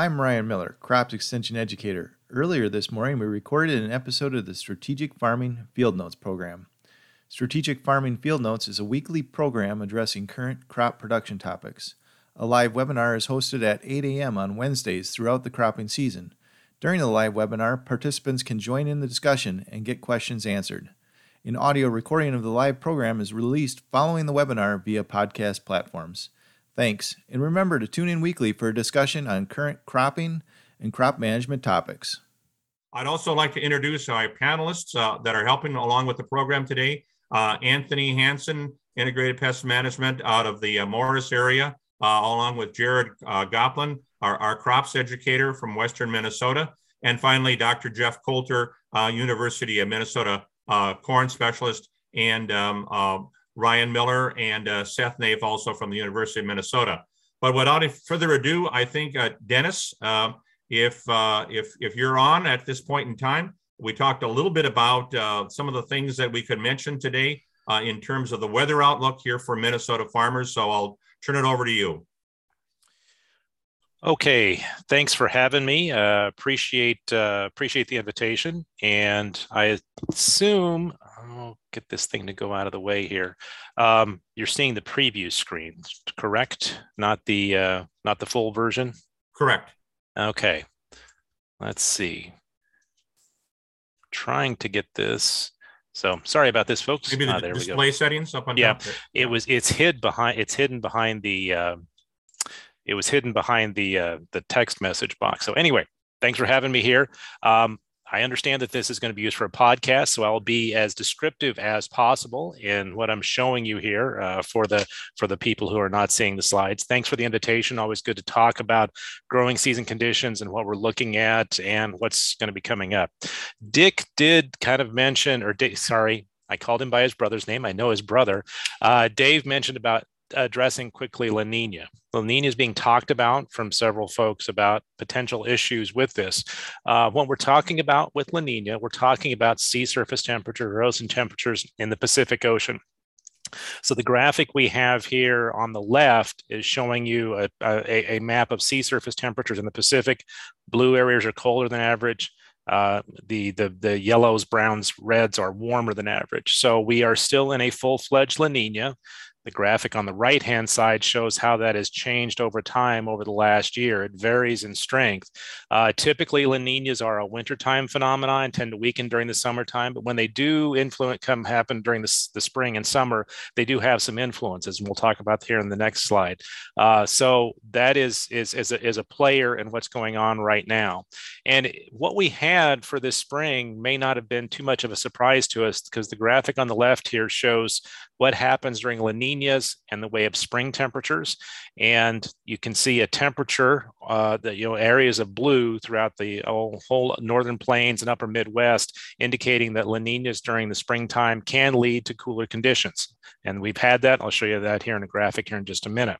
I'm Ryan Miller, Crops Extension Educator. Earlier this morning, we recorded an episode of the Strategic Farming Field Notes program. Strategic Farming Field Notes is a weekly program addressing current crop production topics. A live webinar is hosted at 8 a.m. on Wednesdays throughout the cropping season. During the live webinar, participants can join in the discussion and get questions answered. An audio recording of the live program is released following the webinar via podcast platforms. Thanks, and remember to tune in weekly for a discussion on current cropping and crop management topics. I'd also like to introduce our panelists uh, that are helping along with the program today. Uh, Anthony Hanson, Integrated Pest Management out of the uh, Morris area, uh, along with Jared uh, Goplen, our, our, crops educator from Western Minnesota. And finally, Dr. Jeff Coulter, uh, University of Minnesota corn specialist, and um, Ryan Miller, and uh, Seth Naeve, also from the University of Minnesota. But without further ado, I think uh, Dennis, uh, if uh, if if you're on at this point in time, we talked a little bit about uh, some of the things that we could mention today uh, in terms of the weather outlook here for Minnesota farmers. So I'll turn it over to you. Okay, thanks for having me. Uh, appreciate uh, appreciate the invitation, and I assume get this thing to go out of the way here. Um, you're seeing the preview screen, correct? Not the uh, not the full version. Correct. Okay. Let's see. Trying to get this. So sorry about this, folks. Maybe the ah, display settings up on yeah, top. it was. It's hid behind. It's hidden behind the. Uh, it was hidden behind the uh, the text message box. So anyway, thanks for having me here. Um, I understand that this is going to be used for a podcast, so I'll be as descriptive as possible in what I'm showing you here uh, for the for the people who are not seeing the slides. Thanks for the invitation. Always good to talk about growing season conditions and what we're looking at and what's going to be coming up. Dick did kind of mention, or Dick, sorry, I called him by his brother's name. I know his brother. Uh, Dave mentioned about addressing quickly La Nina. La Nina is being talked about from several folks about potential issues with this. Uh, when we're talking about with La Nina, we're talking about sea surface temperature, ocean temperatures in the Pacific Ocean. So the graphic we have here on the left is showing you a, a, a map of sea surface temperatures in the Pacific. Blue areas are colder than average. Uh, the, the, the yellows, browns, reds are warmer than average. So we are still in a full-fledged La Nina. The graphic on the right hand side shows how that has changed over time over the last year. It varies in strength. Uh, typically, La Ninas are a wintertime phenomenon and tend to weaken during the summertime, but when they do influence come happen during the, the spring and summer, they do have some influences, and we'll talk about here in the next slide. Uh, so that is, is, is, a, is a player in what's going on right now. And what we had for this spring may not have been too much of a surprise to us because the graphic on the left here shows what happens during La Nina And the way of spring temperatures. And you can see a temperature, uh, the you know areas of blue throughout the whole, whole northern plains and upper Midwest, indicating that La Ninas during the springtime can lead to cooler conditions. And we've had that. I'll show you that here in a graphic here in just a minute.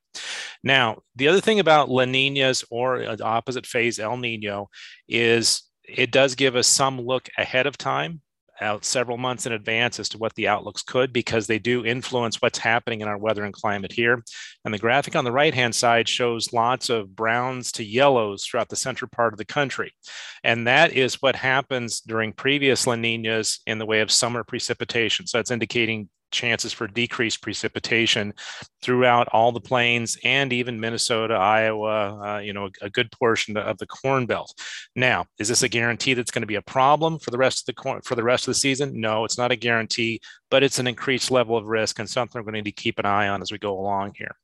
Now, the other thing about La Ninas or uh, opposite phase El Nino is it does give us some look ahead of time out several months in advance as to what the outlooks could because they do influence what's happening in our weather and climate here. And the graphic on the right hand side shows lots of browns to yellows throughout the central part of the country. And that is what happens during previous La Ninas in the way of summer precipitation. So that's indicating chances for decreased precipitation throughout all the plains and even Minnesota, Iowa, uh, you know, a, a, good portion of the Corn Belt. Now, is this a guarantee that's going to be a problem for the rest of the corn, for the rest of the season? No, it's not a guarantee, but it's an increased level of risk and something we're going to need to keep an eye on as we go along here.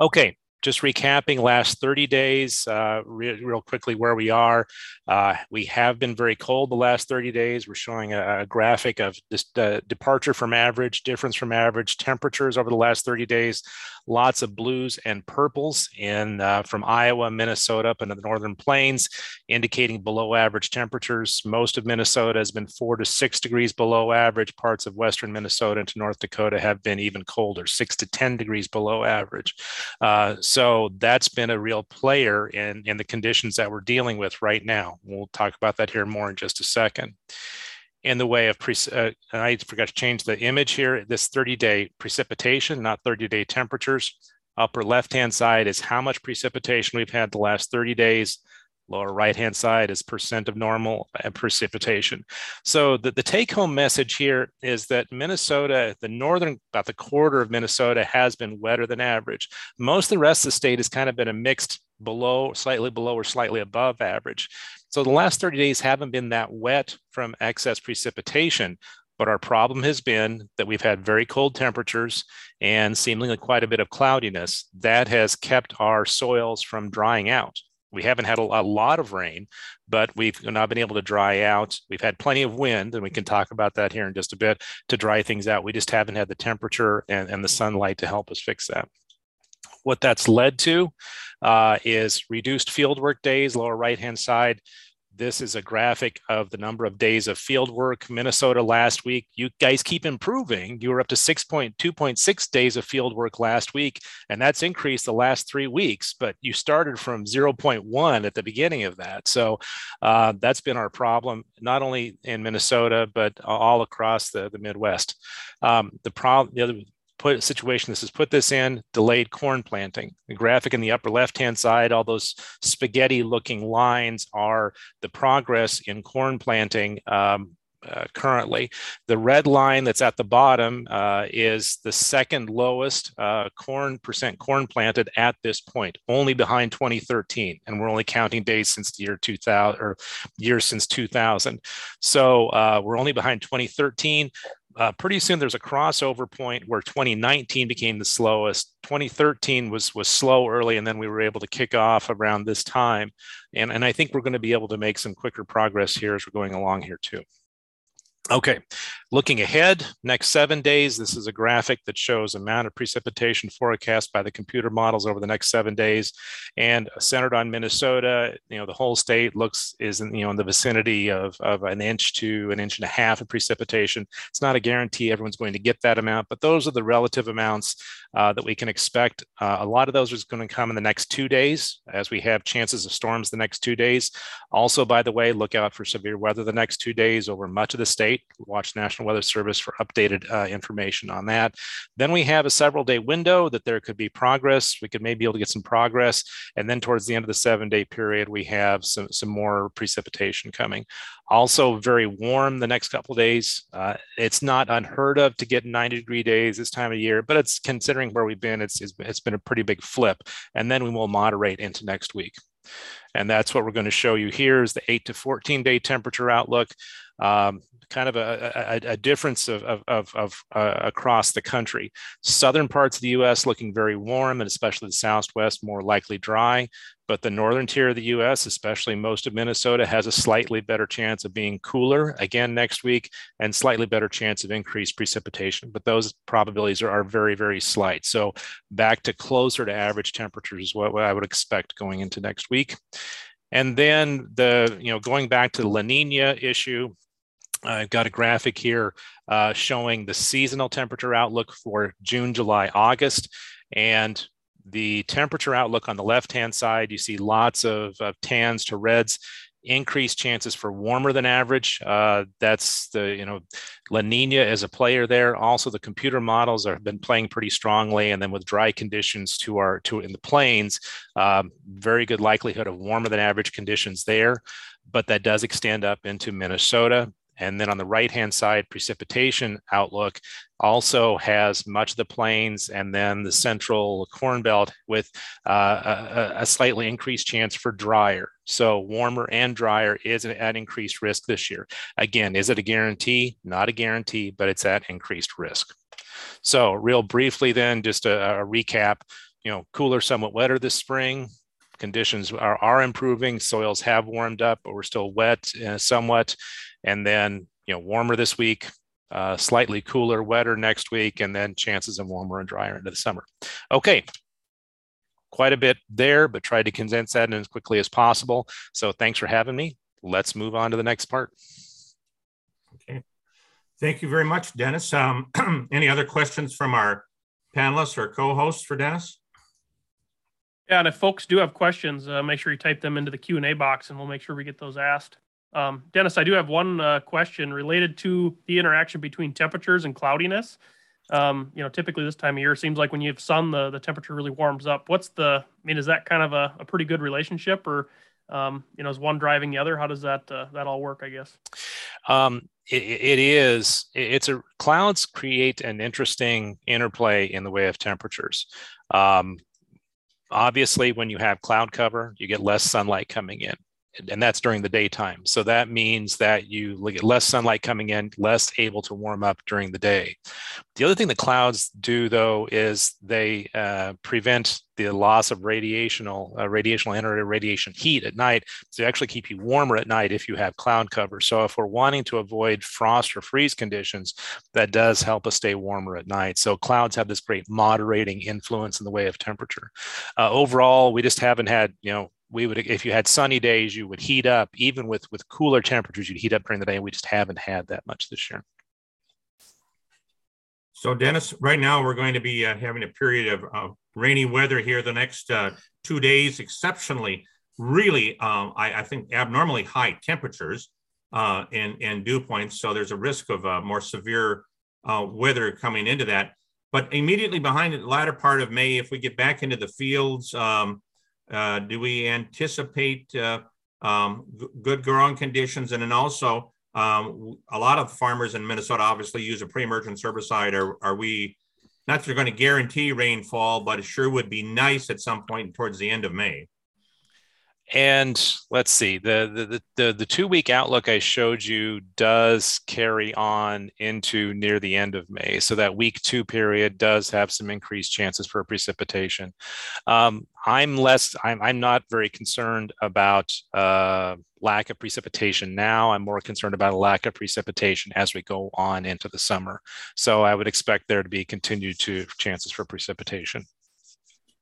Okay, just recapping last 30 days, uh, re- real quickly where we are. Uh, we have been very cold the last 30 days. We're showing a, a graphic of this uh, departure from average, difference from average temperatures over the last 30 days. Lots of blues and purples in uh, from Iowa, Minnesota, up into the northern plains, indicating below average temperatures. Most of Minnesota has been four to six degrees below average. Parts of western Minnesota into North Dakota have been even colder, six to 10 degrees below average. Uh, so that's been a real player in, in the conditions that we're dealing with right now. We'll talk about that here more in just a second. In the way of, pre- uh, I forgot to change the image here, this 30 day precipitation, not 30 day temperatures. Upper left-hand side is how much precipitation we've had the last 30 days. Lower right-hand side is percent of normal uh, precipitation. So the, the take-home message here is that Minnesota, the northern, about the quarter of Minnesota has been wetter than average. Most of the rest of the state has kind of been a mixed below, slightly below or slightly above average. So the last 30 days haven't been that wet from excess precipitation, but our problem has been that we've had very cold temperatures and seemingly quite a bit of cloudiness. That has kept our soils from drying out. We haven't had a, lot of rain, but we've not been able to dry out. We've had plenty of wind, and we can talk about that here in just a bit to dry things out. We just haven't had the temperature and, and the sunlight to help us fix that. What that's led to uh, is reduced fieldwork days, lower right hand side. This is a graphic of the number of days of field work. Minnesota last week, you guys keep improving. You were up to 6.2.6 days of field work last week, and that's increased the last three weeks, but you started from 0.1 at the beginning of that. So uh, that's been our problem, not only in Minnesota, but all across the, the Midwest. Um, the problem, the other put situation this is put this in delayed corn planting the graphic in the upper left hand side all those spaghetti looking lines are the progress in corn planting um, uh, currently. The red line that's at the bottom uh, is the second lowest uh, corn percent corn planted at this point, only behind 2013, and we're only counting days since the year 2000 or years since 2000. So uh, we're only behind 2013 uh, pretty soon there's a crossover point where 2019 became the slowest. 2013 was was slow early and then we were able to kick off around this time. And, and i think we're going to be able to make some quicker progress here as we're going along here too Okay, looking ahead, next seven days, this is a graphic that shows amount of precipitation forecast by the computer models over the next seven days. And centered on Minnesota, you know, the whole state looks is in, you know, in the vicinity of, of an inch to an inch and a half of precipitation. It's not a guarantee everyone's going to get that amount, but those are the relative amounts uh, that we can expect. Uh, a lot of those are going to come in the next two days as we have chances of storms the next two days. Also, by the way, look out for severe weather the next two days over much of the state Watch National Weather Service for updated uh, information on that. Then we have a several day window that there could be progress. We could maybe be able to get some progress. And then towards the end of the seven day period, we have some, some more precipitation coming. Also, very warm the next couple days. Uh, it's not unheard of to get 90 degree days this time of year, but it's considering where we've been, it's, it's, it's been a pretty big flip. And then we will moderate into next week. And that's what we're going to show you here is the 8 to 14 day temperature outlook. Um, kind of a, a, a difference of, of, of, of uh, across the country. Southern parts of the U.S. looking very warm, and especially the Southwest more likely dry. But the northern tier of the U.S., especially most of Minnesota, has a slightly better chance of being cooler again next week, and slightly better chance of increased precipitation. But those probabilities are, are very, very slight. So back to closer to average temperatures is what, what I would expect going into next week. And then the, you know, going back to the La Nina issue, I've got a graphic here uh, showing the seasonal temperature outlook for June, July, August. And the temperature outlook on the left hand side, you see lots of, of, tans to reds, increased chances for warmer than average. Uh, that's the, you know, La Nina is a player there. Also, the computer models have been playing pretty strongly. And then with dry conditions to our, to in the plains, um, very good likelihood of warmer than average conditions there. But that does extend up into Minnesota. And then on the right hand side, precipitation outlook also has much of the plains and then the central corn belt with uh, a, a, slightly increased chance for drier. So warmer and drier is at increased risk this year. Again, is it a guarantee? Not a guarantee, but it's at increased risk. So real briefly then, just a, a recap, you know, cooler, somewhat wetter this spring, conditions are, are improving. Soils have warmed up, but we're still wet uh, somewhat and then you know warmer this week uh, slightly cooler wetter next week and then chances of warmer and drier into the summer. Okay. Quite a bit there but try to condense that in as quickly as possible. So thanks for having me. Let's move on to the next part. Okay. Thank you very much dennis. Um, any other questions from our panelists or co-hosts for dennis? Yeah, and if folks do have questions, uh, make sure you type them into the Q and A box, and we'll make sure we get those asked. Um, Dennis, I do have one uh, question related to the interaction between temperatures and cloudiness. Um, you know, typically this time of year seems like when you have sun, the, the temperature really warms up. What's the, I mean, is that kind of a, a pretty good relationship or, um, you know, is one driving the other? How does that, uh, that all work, I guess? Um, it, it is, it's a, clouds create an interesting interplay in the way of temperatures. Um, obviously when you have cloud cover, you get less sunlight coming in and that's during the daytime. So that means that you get less sunlight coming in, less able to warm up during the day. The other thing that clouds do, though, is they uh, prevent the loss of radiational, uh, radiational energy, radiation heat at night. So they actually keep you warmer at night if you have cloud cover. So if we're wanting to avoid frost or freeze conditions, that does help us stay warmer at night. So clouds have this great moderating influence in the way of temperature. Uh, overall, we just haven't had, you know, we would if you had sunny days you would heat up. Even with with cooler temperatures you'd heat up during the day and we just haven't had that much this year. So dennis right now we're going to be uh, having a period of uh, rainy weather here the next uh, two days exceptionally really um, I, I, think abnormally high temperatures uh, and, and dew points. So there's a risk of uh, more severe uh, weather coming into that. But immediately behind the latter part of may if we get back into the fields um, uh, do we anticipate uh, um, good growing conditions? And then also, um, a lot of farmers in Minnesota obviously use a pre-emergent herbicide. Are, are we not they're going to guarantee rainfall, but it sure would be nice at some point towards the end of May. And let's see, the, the, the, the two week outlook I showed you does carry on into near the end of May. So that week two period does have some increased chances for precipitation. Um, I'm less, I'm, I'm not very concerned about uh, lack of precipitation now. I'm more concerned about a lack of precipitation as we go on into the summer. So I would expect there to be continued to chances for precipitation.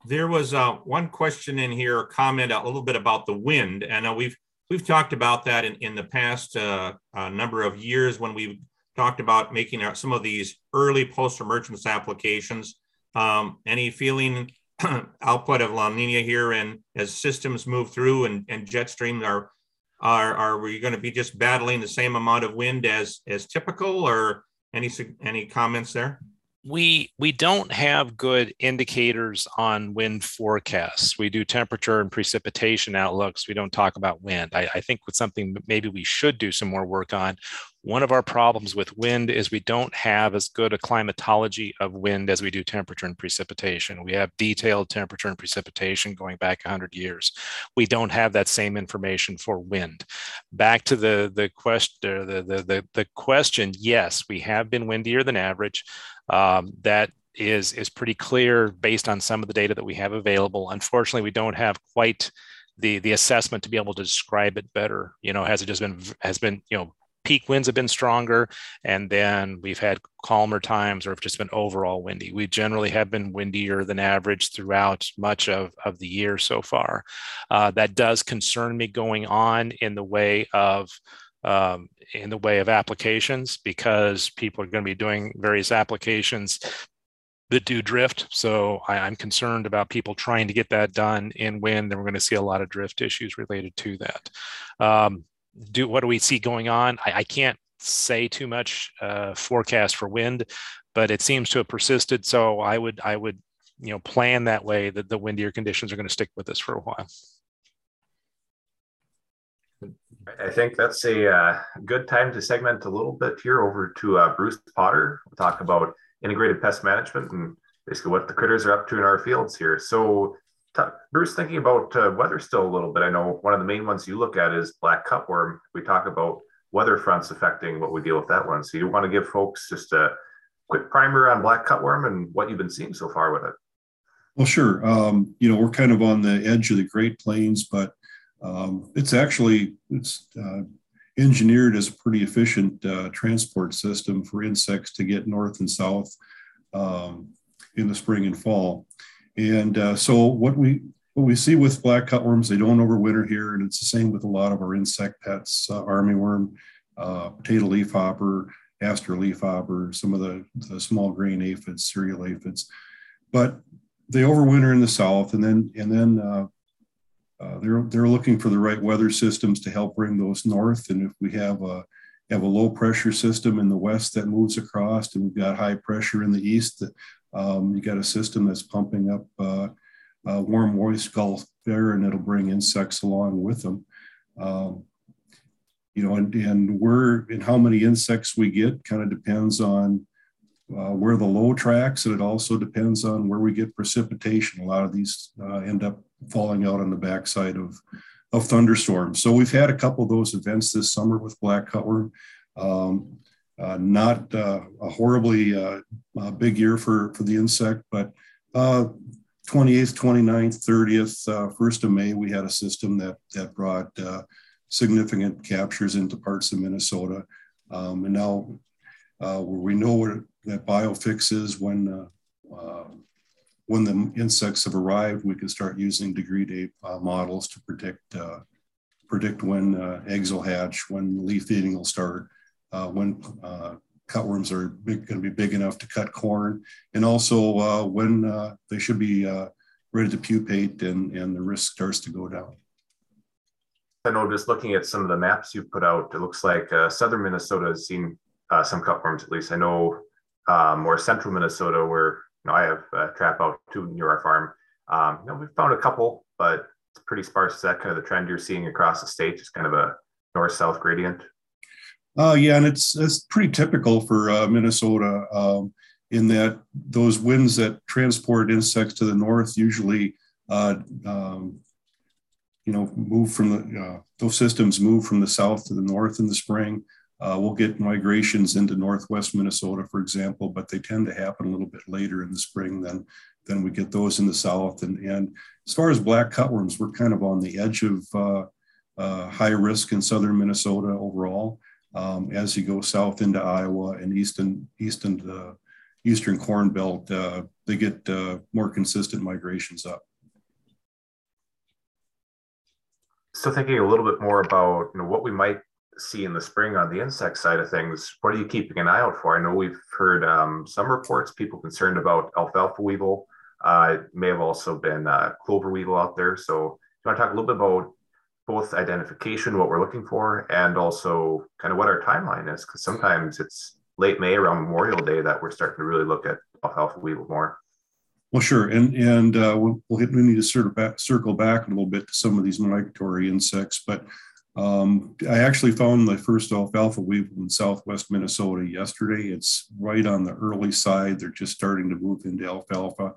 There was uh, one question in here, a comment a little bit about the wind. And uh, we've we've talked about that in, in the past uh, number of years when we've talked about making our, some of these early post-emergence applications. Um, any feeling output of La Nina here and as systems move through and, and jet streams are are are we going to be just battling the same amount of wind as as typical or any any comments there? We we don't have good indicators on wind forecasts. We do temperature and precipitation outlooks. We don't talk about wind. I, I think with something maybe we should do some more work on. One of our problems with wind is we don't have as good a climatology of wind as we do temperature and precipitation. We have detailed temperature and precipitation going back 100 years. We don't have that same information for wind. Back to the the question the, the the the question. Yes, we have been windier than average um, that is is pretty clear based on some of the data that we have available. Unfortunately, we don't have quite the the assessment to be able to describe it better. You know, has it just been has been you know peak winds have been stronger, and then we've had calmer times, or have just been overall windy. We generally have been windier than average throughout much of, of the year so far. Uh, that does concern me going on in the way of um, in the way of applications because people are going to be doing various applications that do drift. So I, am concerned about people trying to get that done in wind, and we're going to see a lot of drift issues related to that. Um, do what do we see going on? I, I can't say too much uh, forecast for wind, but it seems to have persisted. So I would I would you know plan that way that the windier conditions are going to stick with us for a while. I think that's a uh, good time to segment a little bit here over to uh, Bruce Potter. We'll talk about integrated pest management and basically what the critters are up to in our fields here. So, Bruce, thinking about uh, weather still a little bit, I know one of the main ones you look at is black cutworm. We talk about weather fronts affecting what we deal with that one. So, you want to give folks just a quick primer on black cutworm and what you've been seeing so far with it? Well, sure. Um, you know, we're kind of on the edge of the Great Plains, but um, it's actually it's uh, engineered as a pretty efficient uh, transport system for insects to get north and south um, in the spring and fall. And uh, so what we what we see with black cutworms, they don't overwinter here, and it's the same with a lot of our insect pets, uh, armyworm, uh, potato leafhopper, aster leafhopper, some of the, the small grain aphids, cereal aphids. But they overwinter in the south, and then and then uh, uh, they're they're looking for the right weather systems to help bring those north. And if we have a have a low pressure system in the west that moves across, and we've got high pressure in the east. Um, you got a system that's pumping up uh, warm, moist Gulf air, and it'll bring insects along with them. Um, you know, and, and where and how many insects we get kind of depends on uh, where the low tracks, and it also depends on where we get precipitation. A lot of these uh, end up falling out on the backside of, of thunderstorms. So we've had a couple of those events this summer with black cutworm. Um, not uh, a horribly uh, big year for, for the insect, but 28th, 29th, 30th, 1st of May, we had a system that, that brought significant captures into parts of Minnesota. Um, and now uh, where we know where that biofix is when uh, uh, when the insects have arrived, we can start using degree day uh, models to predict uh, predict when uh, eggs will hatch, when leaf eating will start, when cutworms are going to be big enough to cut corn, and also when they should be ready to pupate and, and the risk starts to go down. I know just looking at some of the maps you've put out, it looks like uh, southern Minnesota has seen uh, some cutworms at least. I know um, more central Minnesota where you know I have a trap out too near our farm. Um, you know, we've found a couple, but it's pretty sparse. Is that kind of the trend you're seeing across the state? Just kind of a north-south gradient. Uh, yeah, and it's it's pretty typical for uh, Minnesota um, in that those winds that transport insects to the north usually, uh, um, you know, move from the uh, those systems move from the south to the north in the spring. Uh, we'll get migrations into northwest Minnesota, for example, but they tend to happen a little bit later in the spring than, than we get those in the south. And, and as far as black cutworms, we're kind of on the edge of uh, high risk in southern Minnesota overall. Um, as you go south into Iowa and eastern, eastern, the eastern corn belt, uh, they get uh, more consistent migrations up. So thinking a little bit more about you know, what we might see in the spring on the insect side of things, what are you keeping an eye out for? I know we've heard um, some reports, people concerned about alfalfa weevil. Uh, may have also been uh, clover weevil out there. So, you want to talk a little bit about both identification, what we're looking for, and also kind of what our timeline is? Because sometimes it's late May around Memorial Day that we're starting to really look at alfalfa weevil more. Well, sure, and and uh, we'll, we'll hit, we need to sort of back, circle back a little bit to some of these migratory insects, but um, I actually found the first alfalfa weevil in southwest Minnesota yesterday. It's right on the early side. They're just starting to move into alfalfa.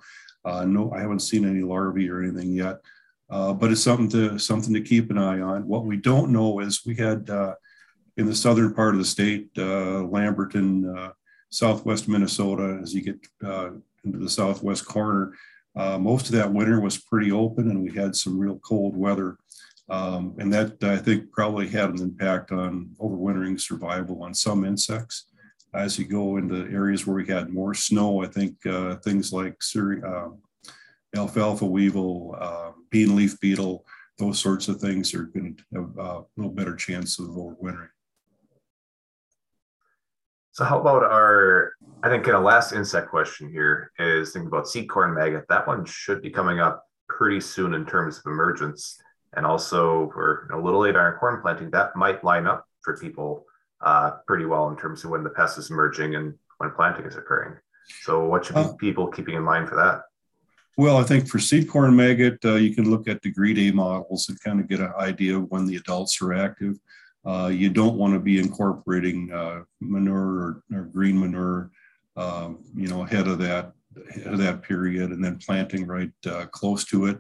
Uh, no, I haven't seen any larvae or anything yet, uh, but it's something to something to keep an eye on. What we don't know is we had uh, in the southern part of the state, uh, Lamberton, uh, southwest Minnesota, as you get uh, into the southwest corner. most of that winter was pretty open, and we had some real cold weather. Um, and that I think probably had an impact on overwintering survival on some insects. As you go into areas where we had more snow, I think things like uh, alfalfa weevil, uh, bean leaf beetle, those sorts of things are going to have a little better chance of overwintering. So how about our, I think in a last insect question here is thinking about seed corn maggot. That one should be coming up pretty soon in terms of emergence and also we're a little late on our corn planting, that might line up for people uh, pretty well in terms of when the pest is emerging and when planting is occurring. So, what should uh, people keeping in mind for that? Well, I think for seed corn maggot, uh, you can look at degree day models and kind of get an idea of when the adults are active. Uh, you don't want to be incorporating uh, manure or, or, green manure, um, you know, ahead of that ahead of that period, and then planting right uh, close to it.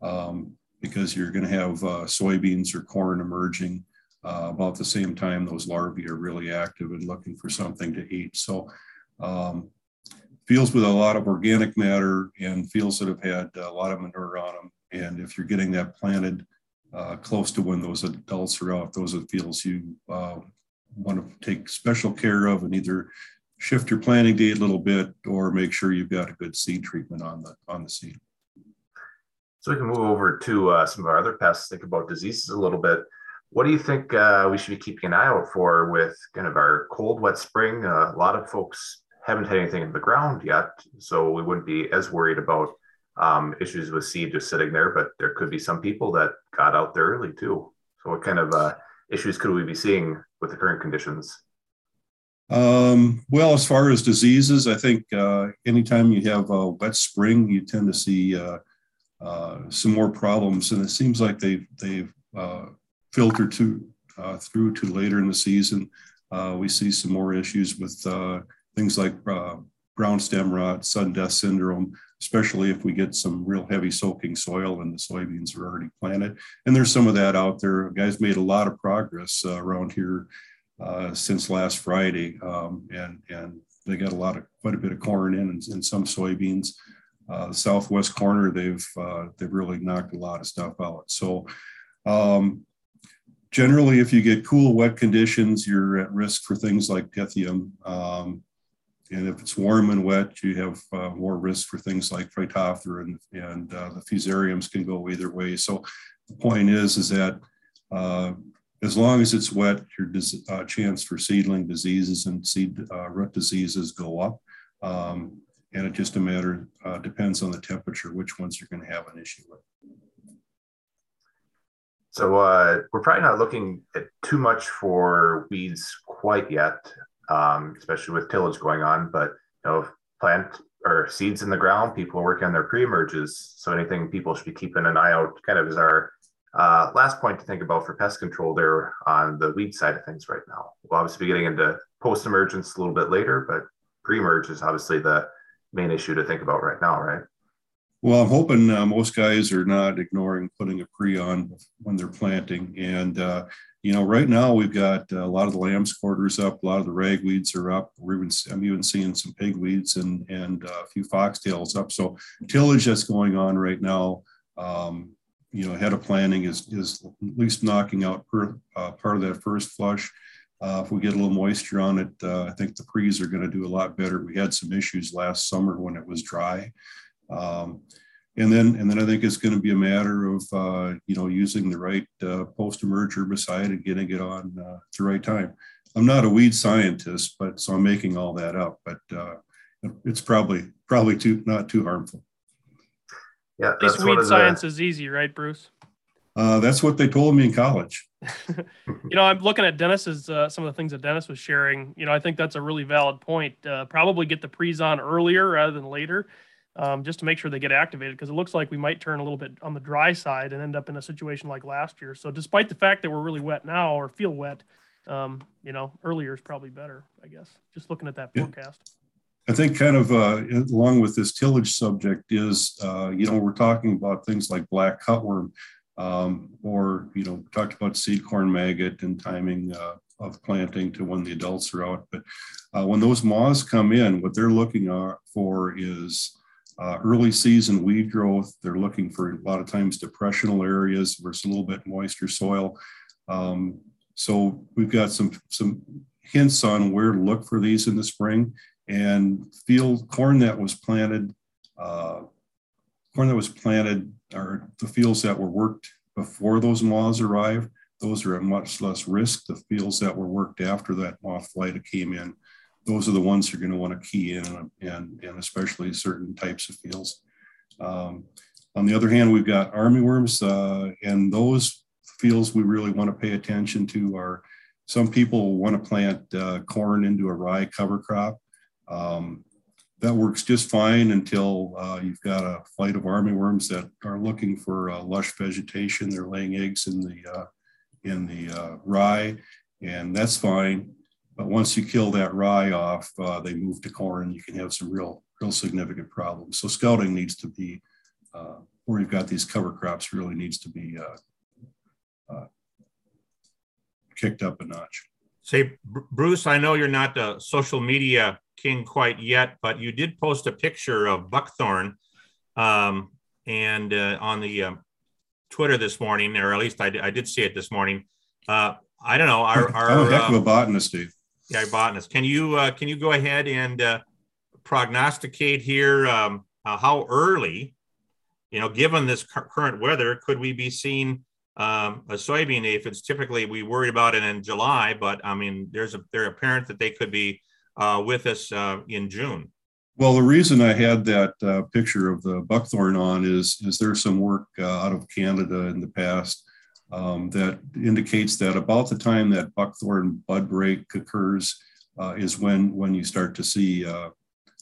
Um, because you're going to have uh, soybeans or corn emerging uh, about the same time those larvae are really active and looking for something to eat. So um, fields with a lot of organic matter and fields that have had a lot of manure on them. And if you're getting that planted uh, close to when those adults are out, those are fields you uh, want to take special care of and either shift your planting date a little bit or make sure you've got a good seed treatment on the on the seed. So we can move over to uh, some of our other pests, think about diseases a little bit. What do you think uh, we should be keeping an eye out for with kind of our cold, wet spring? Uh, a lot of folks haven't had anything in the ground yet, so we wouldn't be as worried about um, issues with seed just sitting there, but there could be some people that got out there early too. So what kind of uh, issues could we be seeing with the current conditions? Um, well, as far as diseases, I think uh, anytime you have a wet spring, you tend to see uh, uh, some more problems, and it seems like they've they've uh, filtered to uh, through to later in the season. We see some more issues with things like brown stem rot, sudden death syndrome, especially if we get some real heavy soaking soil and the soybeans are already planted. And there's some of that out there. Guys made a lot of progress around here uh, since last Friday, um, and and they got a lot of quite a bit of corn in and, and some soybeans. Uh, southwest corner, they've uh, they've really knocked a lot of stuff out. So um, generally, if you get cool, wet conditions, you're at risk for things like pythium. Um, and if it's warm and wet, you have uh, more risk for things like Phytophthora and, and uh, the fusariums can go either way. So the point is, is that uh, as long as it's wet, your uh, chance for seedling diseases and seed uh, root diseases go up. Um, and it just a matter, uh, depends on the temperature, which ones you're going to have an issue with. So uh, we're probably not looking at too much for weeds quite yet, um, especially with tillage going on. But you know, plant or seeds in the ground, people are working on their pre-emerges. So anything people should be keeping an eye out, kind of is our uh, last point to think about for pest control there on the weed side of things right now. We'll obviously be getting into post emergence a little bit later, but pre emerge is obviously the main issue to think about right now, right? Well, I'm hoping uh, most guys are not ignoring putting a pre on when they're planting. And, uh, you know, right now we've got a lot of the lambs quarters up, a lot of the ragweeds are up. We're even, I'm even seeing some pigweeds and, and uh, a few foxtails up. So tillage that's going on right now. Um, you know, ahead of planning is, is at least knocking out per, uh, part of that first flush. Uh, if we get a little moisture on it, uh, I think the pre's are going to do a lot better. We had some issues last summer when it was dry. Um, and then, and then I think it's going to be a matter of, uh, you know, using the right uh, post-emerge herbicide and getting it on uh, at the right time. I'm not a weed scientist, but so I'm making all that up, but it's probably, probably too, not too harmful. Yeah, At least weed science is easy, right, Bruce? Uh, that's what they told me in college. you know, I'm looking at Dennis's uh, some of the things that Dennis was sharing. You know, I think that's a really valid point. Uh, probably get the pre's on earlier rather than later, um, just to make sure they get activated. Because it looks like we might turn a little bit on the dry side and end up in a situation like last year. So, despite the fact that we're really wet now or feel wet, um, you know, earlier is probably better. I guess just looking at that yeah. forecast. I think kind of uh, along with this tillage subject is, uh, you know, we're talking about things like black cutworm, um, or, you know, talked about seed corn maggot and timing uh, of planting to when the adults are out. But uh, when those moths come in, what they're looking for is uh, early season weed growth. They're looking for a lot of times depressional areas it's a little bit moister soil. Um, so we've got some, some hints on where to look for these in the spring and field corn that was planted, uh, corn that was planted, or the fields that were worked before those moths arrived, those are at much less risk. The fields that were worked after that moth flight came in, those are the ones you're going to want to key in, and, and especially certain types of fields. Um, on the other hand, we've got armyworms, uh, and those fields we really want to pay attention to are some people want to plant uh, corn into a rye cover crop. Um, that works just fine until uh, you've got a flight of armyworms that are looking for uh, lush vegetation. They're laying eggs in the uh, in the uh, rye, and that's fine. But once you kill that rye off, uh, they move to corn. You can have some real real significant problems. So scouting needs to be uh, where you've got these cover crops really needs to be kicked up a notch. Say, Bruce, I know you're not a social media king quite yet, but you did post a picture of buckthorn, um, and uh, on the um, Twitter this morning, or at least I, I did see it this morning. Uh, I don't know. Our, our I'm a heck of a botanist, Steve. Yeah, botanist. Can you uh, can you go ahead and uh, prognosticate here um, uh, how early, you know, given this current weather, could we be seeing um, a soybean aphids? Typically, we worry about it in July, but I mean, there's a they're apparent that they could be uh, with us uh, in June. Well, the reason I had that uh, picture of the buckthorn on is is there's some work uh, out of Canada in the past um, that indicates that about the time that buckthorn bud break occurs uh, is when when you start to see uh,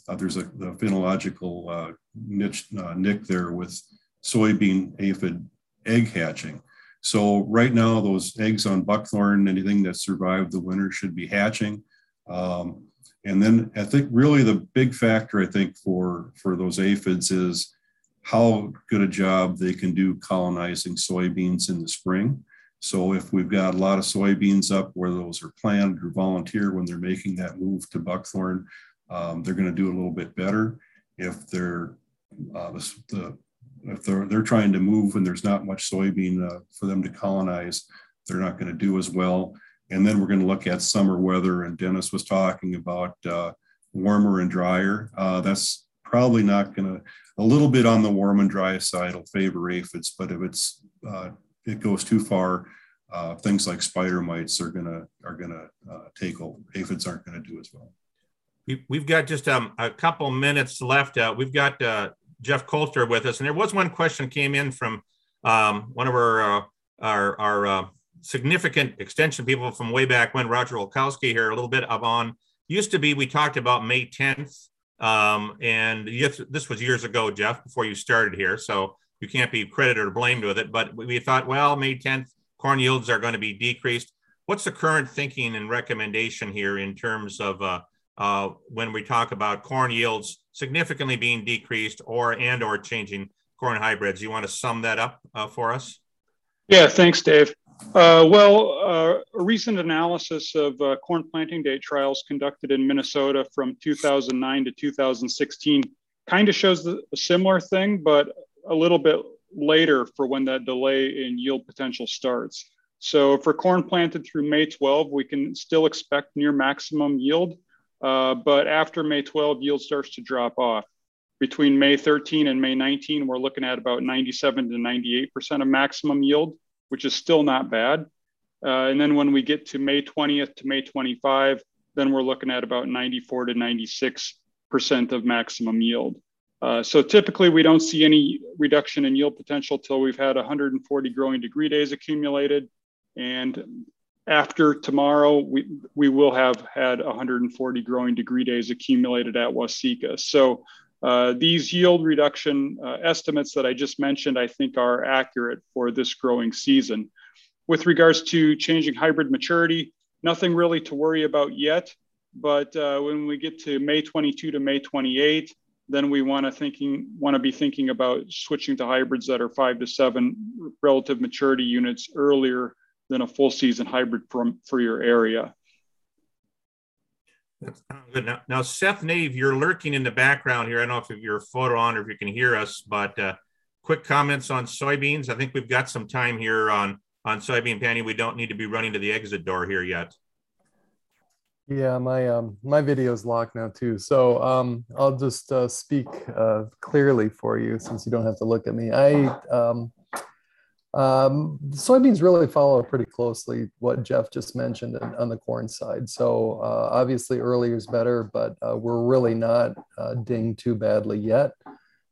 uh, there's a phenological uh, niche uh, nick there with soybean aphid egg hatching. So right now, those eggs on buckthorn, anything that survived the winter should be hatching. Um, and then I think really the big factor I think for for those aphids is how good a job they can do colonizing soybeans in the spring. So if we've got a lot of soybeans up where those are planted or volunteer when they're making that move to buckthorn, um, they're going to do a little bit better. If they're uh, the, the, if they're they're trying to move and there's not much soybean uh, for them to colonize, they're not going to do as well. And then we're going to look at summer weather. And Dennis was talking about uh, warmer and drier. Uh, that's probably not going to a little bit on the warm and dry side will favor aphids, but if it's uh, it goes too far, uh, things like spider mites are gonna are gonna uh, take over. Aphids aren't going to do as well. We've got just um, a couple minutes left. Uh, we've got uh, Jeff Coulter with us, and there was one question came in from um, one of our uh, our, our significant extension people from way back when, Roger Olkowski here, a little bit of on. Used to be we talked about May 10th, um, and yes, this was years ago, Jeff, before you started here, so you can't be credited or blamed with it. But we thought, well, May 10th, corn yields are going to be decreased. What's the current thinking and recommendation here in terms of uh, uh, when we talk about corn yields significantly being decreased or and or changing corn hybrids. You want to sum that up uh, for us? Yeah, thanks, Dave. Uh, well, uh, a recent analysis of uh, corn planting date trials conducted in Minnesota from 2009 to 2016 kind of shows the, a similar thing, but a little bit later for when that delay in yield potential starts. So for corn planted through May 12, we can still expect near maximum yield uh, but after May 12, yield starts to drop off. Between May 13 and May 19, we're looking at about 97 to 98% of maximum yield, which is still not bad. Uh, and then when we get to May 20th to May 25, then we're looking at about 94 to 96% of maximum yield. Uh, so typically we don't see any reduction in yield potential till we've had 140 growing degree days accumulated. And after tomorrow, we, we will have had 140 growing degree days accumulated at Waseca. So uh, these yield reduction uh, estimates that I just mentioned, I think are accurate for this growing season. With regards to changing hybrid maturity, nothing really to worry about yet. But uh, when we get to May 22 to May 28, then we want to thinking want to be thinking about switching to hybrids that are five to seven relative maturity units earlier than a full season hybrid for your area. Good. Now, now, Seth Naeve, you're lurking in the background here. I don't know if you're photo on or if you can hear us, but uh, quick comments on soybeans. I think we've got some time here on on soybean panning. We don't need to be running to the exit door here yet. Yeah, my um, my video is locked now too. So um, I'll just uh, speak uh, clearly for you since you don't have to look at me. I um, um, soybeans really follow pretty closely what Jeff just mentioned on the corn side. So uh, obviously earlier is better, but uh, we're really not uh, dinged too badly yet.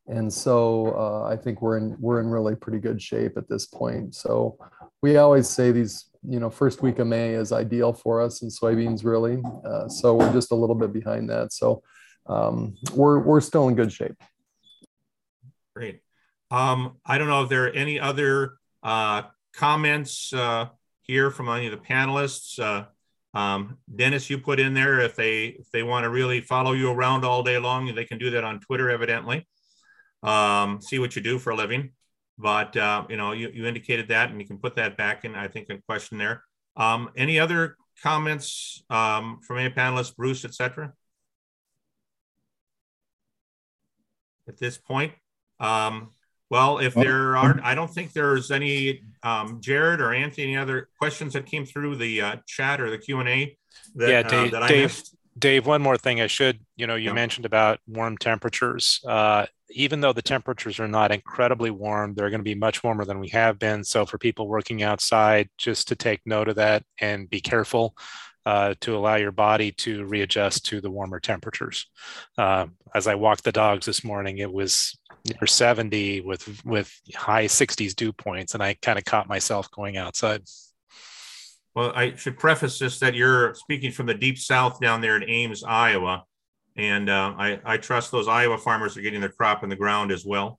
And so uh, I think we're in we're in really pretty good shape at this point. So we always say these, you know, first week of May is ideal for us in soybeans, really. Uh, so we're just a little bit behind that. So um, we're we're still in good shape. Great. Um, I don't know if there are any other uh, comments uh, here from any of the panelists. Uh, um, Dennis, you put in there if they if they want to really follow you around all day long, they can do that on Twitter, evidently. Um, see what you do for a living. But uh, you know, you, you indicated that, and you can put that back in. I think a question there. Um, any other comments um, from any panelists, Bruce, etc. At this point, um, well, if there aren't, I don't think there's any, um, Jared or Anthony, any other questions that came through the uh, chat or the Q and A. Yeah, uh, Dave. Uh, Dave, Dave, one more thing I should, you know, you yeah. mentioned about warm temperatures. Uh, even though the temperatures are not incredibly warm, they're going to be much warmer than we have been. So for people working outside, just to take note of that and be careful. Uh, to allow your body to readjust to the warmer temperatures. Uh, as I walked the dogs this morning, it was near 70 with with high 60s dew points, and I kind of caught myself going outside. Well, I should preface this that you're speaking from the deep south down there in Ames, Iowa, and uh, I, I trust those Iowa farmers are getting their crop in the ground as well.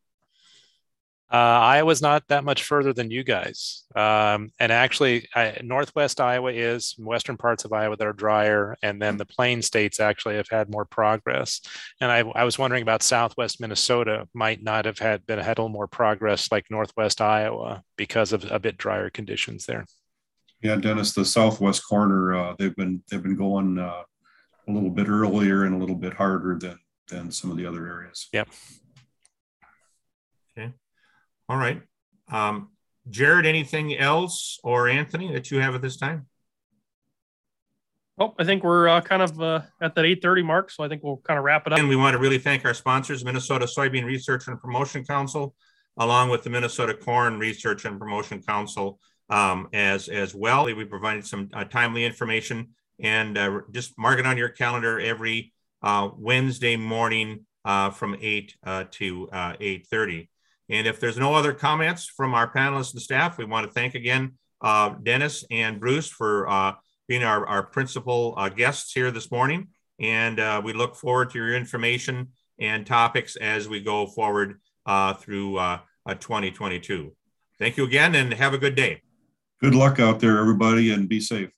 Uh, Iowa's not that much further than you guys. Um, and actually, I, Northwest Iowa is, western parts of Iowa that are drier. And then the plain states actually have had more progress. And I, I was wondering about Southwest Minnesota might not have had been had a little more progress like Northwest Iowa because of a bit drier conditions there. Yeah, Dennis, the Southwest corner, uh, they've been they've been going uh, a little bit earlier and a little bit harder than than some of the other areas. Yep. Okay. All right. Um, Jared, anything else or Anthony that you have at this time? Oh, I think we're uh, kind of uh, at that 8:30 mark, so I think we'll kind of wrap it up. And we want to really thank our sponsors, Minnesota Soybean Research and Promotion Council, along with the Minnesota Corn Research and Promotion Council um, as as well. We provided some uh, timely information, and uh, just mark it on your calendar every uh, Wednesday morning uh, from 8 to 8:30. And if there's no other comments from our panelists and staff, we want to thank again uh, Dennis and Bruce for uh, being our, our principal uh, guests here this morning. And uh, we look forward to your information and topics as we go forward uh, through uh, 2022. Thank you again and have a good day. Good luck out there, everybody, and be safe.